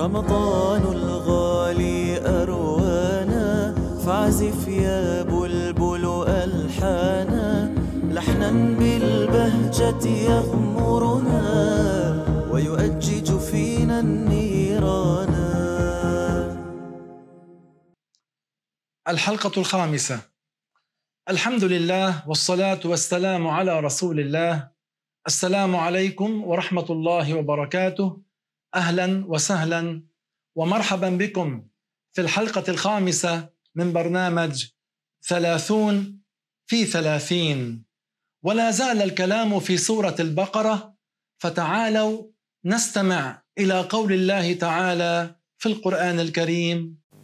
رمضان الغالي أروانا. فاعزف يا بلبل ألحانا. لحنا بالبهجة يغمرنا ويؤجج فينا النيران. الحلقة الخامسة. الحمد لله والصلاة والسلام على رسول الله. السلام عليكم ورحمة الله وبركاته. أهلا وسهلا ومرحبا بكم في الحلقة الخامسة من برنامج ثلاثون في ثلاثين. ولا زال الكلام في سورة البقرة فتعالوا نستمع إلى قول الله تعالى في القرآن الكريم.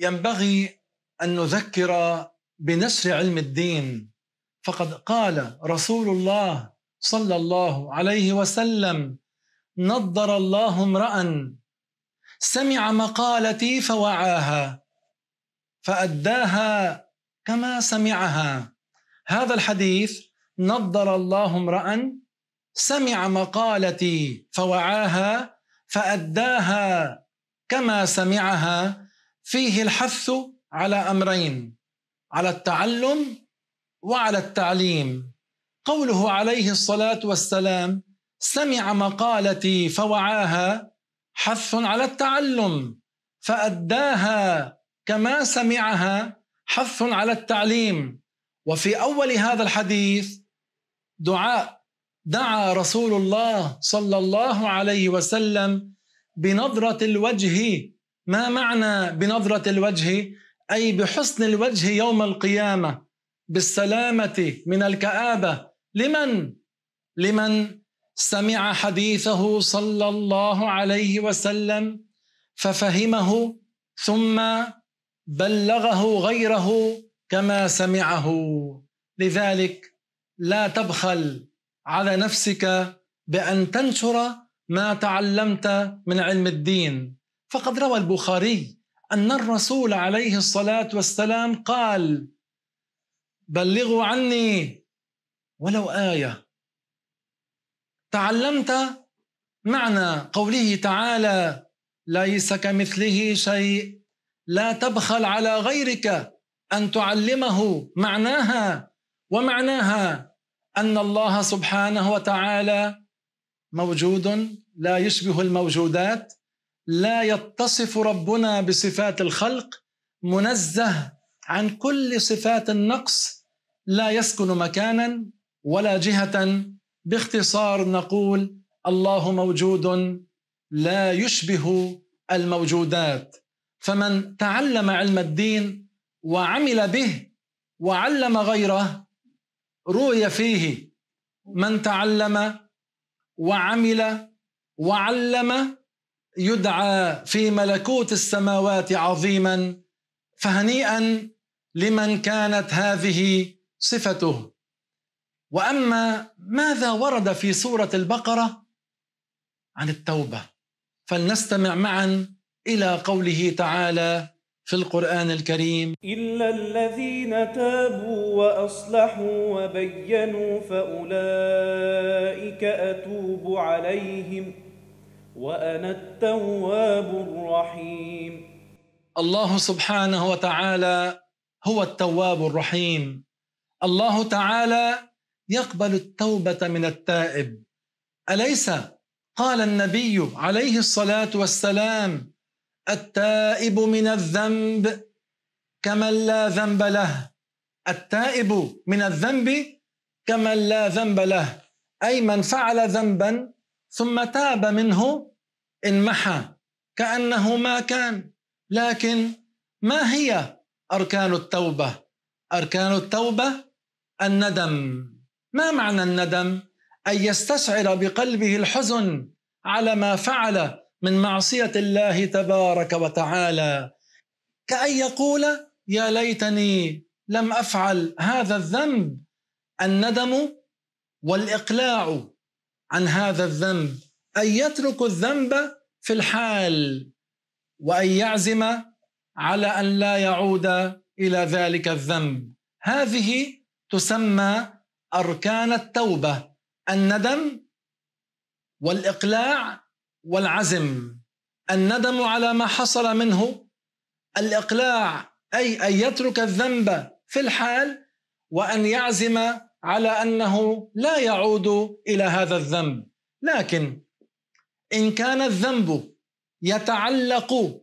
ينبغي أن نذكر بنشر علم الدين. فقد قال رسول الله صلى الله عليه وسلم نضر الله امرأ سمع مقالتي فوعاها فأداها كما سمعها. هذا الحديث نضر الله امرأ سمع مقالتي فوعاها فأداها كما سمعها. فيه الحث على أمرين على التعلم وعلى التعليم. قوله عليه الصلاة والسلام سمع مقالتي فوعاها حث على التعلم فأداها كما سمعها حث على التعليم. وفي أول هذا الحديث دعاء دعا رسول الله صلى الله عليه وسلم بنظرة الوجه ما معنى بنظرة الوجه؟ أي بحسن الوجه يوم القيامة بالسلامة من الكآبة. لمن؟ لمن سمع حديثه صلى الله عليه وسلم ففهمه ثم بلغه غيره كما سمعه. لذلك لا تبخل على نفسك بأن تنشر ما تعلمت من علم الدين. فقد روى البخاري أن الرسول عليه الصلاة والسلام قال بلغوا عني ولو آية. تعلمت معنى قوله تعالى ليس كمثله شيء لا تبخل على غيرك أن تعلمه. معناها ومعناها أن الله سبحانه وتعالى موجود لا يشبه الموجودات لا يتصف ربنا بصفات الخلق منزه عن كل صفات النقص لا يسكن مكانا ولا جهة. باختصار نقول الله موجود لا يشبه الموجودات. فمن تعلم علم الدين وعمل به وعلم غيره روي فيه. من تعلم وعمل وعلم يدعى في ملكوت السماوات عظيما فهنيئا لمن كانت هذه صفته. وأما ماذا ورد في سورة البقرة؟ عن التوبة. فلنستمع معا إلى قوله تعالى في القرآن الكريم. إلا الذين تابوا وأصلحوا وبينوا فأولئك أتوب عليهم وأنا التواب الرحيم. الله سبحانه وتعالى هو التواب الرحيم. الله تعالى يقبل التوبة من التائب. أليس؟ قال النبي عليه الصلاة والسلام التائب من الذنب كمن لا ذنب له. التائب من الذنب كمن لا ذنب له. أي من فعل ذنبا ثم تاب منه انمحى كأنه ما كان. لكن ما هي أركان التوبة؟ أركان التوبة الندم. ما معنى الندم؟ أن يستشعر بقلبه الحزن على ما فعل من معصية الله تبارك وتعالى. كأن يقول يا ليتني لم أفعل هذا الذنب. الندم والإقلاع. عن هذا الذنب أن يترك الذنب في الحال وأن يعزم على أن لا يعود إلى ذلك الذنب. هذه تسمى أركان التوبة الندم والإقلاع والعزم. الندم على ما حصل منه الإقلاع أي أن يترك الذنب في الحال وأن يعزم على أنه لا يعود إلى هذا الذنب. لكن إن كان الذنب يتعلق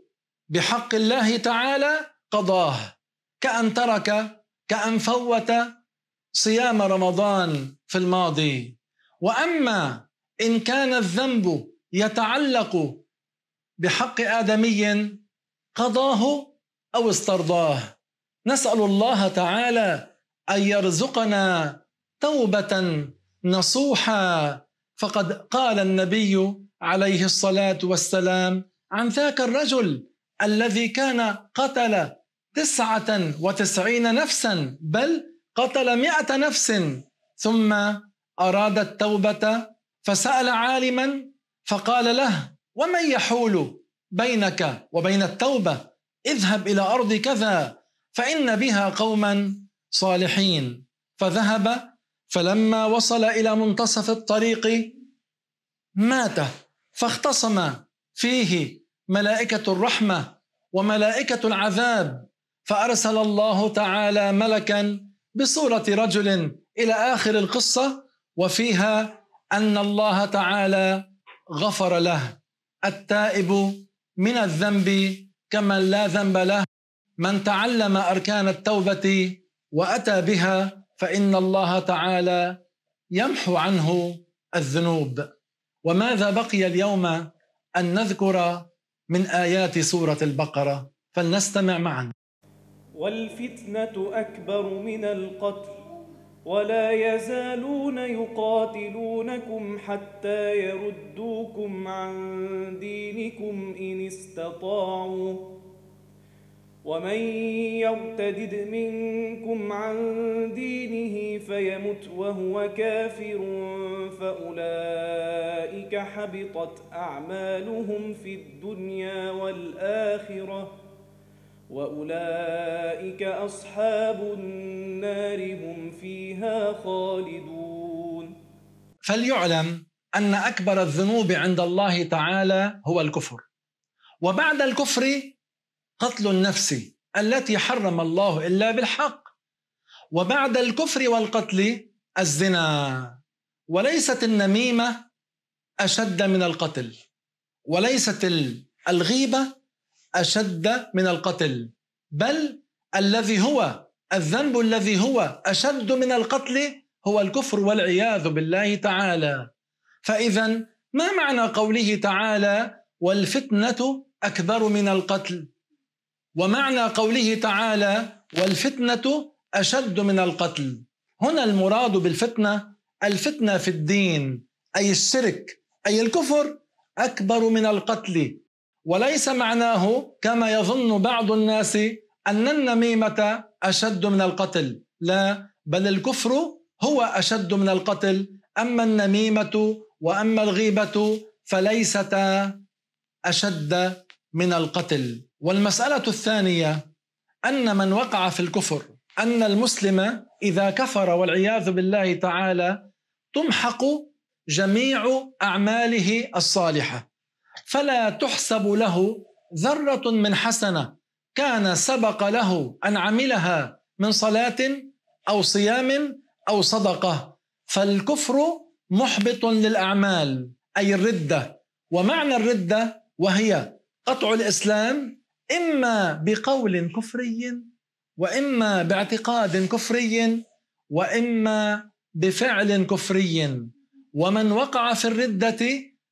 بحق الله تعالى قضاه. كأن ترك كأن فوت صيام رمضان في الماضي. وأما إن كان الذنب يتعلق بحق آدمي قضاه أو استرضاه. نسأل الله تعالى أن يرزقنا توبة نصوحا. فقد قال النبي عليه الصلاة والسلام عن ذاك الرجل الذي كان قتل تسعة وتسعين نفسا بل قتل مئة نفس. ثم أراد التوبة فسأل عالما فقال له ومن يحول بينك وبين التوبة؟ اذهب إلى أرض كذا فإن بها قوما صالحين. فذهب فلما وصل إلى منتصف الطريق مات فاختصم فيه ملائكة الرحمة وملائكة العذاب فأرسل الله تعالى ملكا بصورة رجل إلى آخر القصة وفيها أن الله تعالى غفر له التائب من الذنب كمن لا ذنب له من تعلم أركان التوبة وأتى بها فإن الله تعالى يمحو عنه الذنوب. وماذا بقي اليوم أن نذكر من آيات سورة البقرة؟ فلنستمع معا. والفتنة أكبر من القتل ولا يزالون يقاتلونكم حتى يردوكم عن دينكم إن استطاعوا. ومن يرتدد منكم عن دينه فيمت وهو كافر فأولئك حبطت أعمالهم في الدنيا والآخرة وأولئك أصحاب النار هم فيها خالدون. فليعلم أن أكبر الذنوب عند الله تعالى هو الكفر. وبعد الكفر قتل النفس التي حرم الله إلا بالحق. وبعد الكفر والقتل الزنا. وليست النميمة أشد من القتل. وليست الغيبة أشد من القتل. بل الذي هو الذنب الذي هو أشد من القتل هو الكفر والعياذ بالله تعالى. فإذا ما معنى قوله تعالى والفتنة أكبر من القتل ومعنى قوله تعالى والفتنة أشد من القتل. هنا المراد بالفتنة الفتنة في الدين أي الشرك أي الكفر أكبر من القتل. وليس معناه كما يظن بعض الناس أن النميمة أشد من القتل. لا بل الكفر هو أشد من القتل. أما النميمة وأما الغيبة فليستا أشد من القتل. والمسألة الثانية أن من وقع في الكفر أن المسلم إذا كفر والعياذ بالله تعالى تمحق جميع أعماله الصالحة. فلا تحسب له ذرة من حسنة كان سبق له أن عملها من صلاة أو صيام أو صدقة. فالكفر محبط للأعمال أي الردة. ومعنى الردة وهي قطع الإسلام إما بقول كفري وإما باعتقاد كفري وإما بفعل كفري. ومن وقع في الردة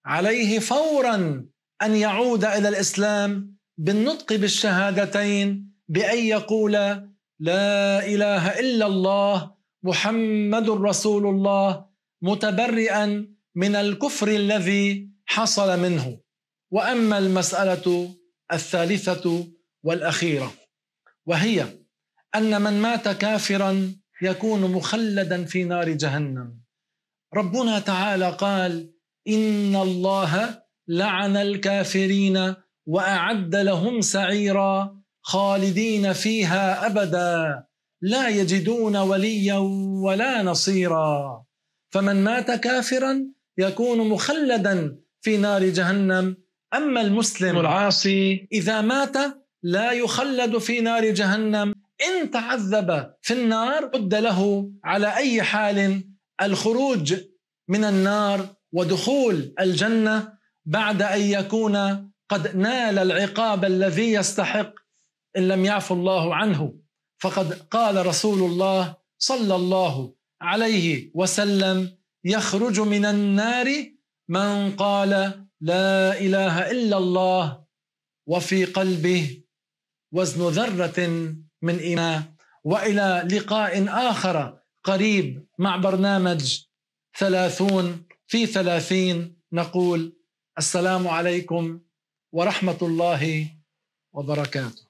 عليه فورا أن يعود إلى الإسلام بالنطق بالشهادتين بأن يقول لا إله إلا الله محمد رسول الله متبرئا من الكفر الذي حصل منه. وأما المسألة الثالثة والأخيرة وهي أن من مات كافرا يكون مخلدا في نار جهنم. ربنا تعالى قال إن الله لعن الكافرين وأعد لهم سعيرا خالدين فيها ابدا لا يجدون وليا ولا نصيرا. فمن مات كافرا يكون مخلدا في نار جهنم أما المسلم العاصي إذا مات لا يخلد في نار جهنم. إن تعذب في النار بد له على أي حال. الخروج من النار ودخول الجنة بعد أن يكون قد نال العقاب الذي يستحق إن لم يعفو الله عنه. فقد قال رسول الله صلى الله عليه وسلم يخرج من النار من قال لا إله إلا الله وفي قلبه وزن ذرة من إيمان. وإلى لقاء آخر قريب مع برنامج ثلاثون في ثلاثين نقول السلام عليكم ورحمة الله وبركاته.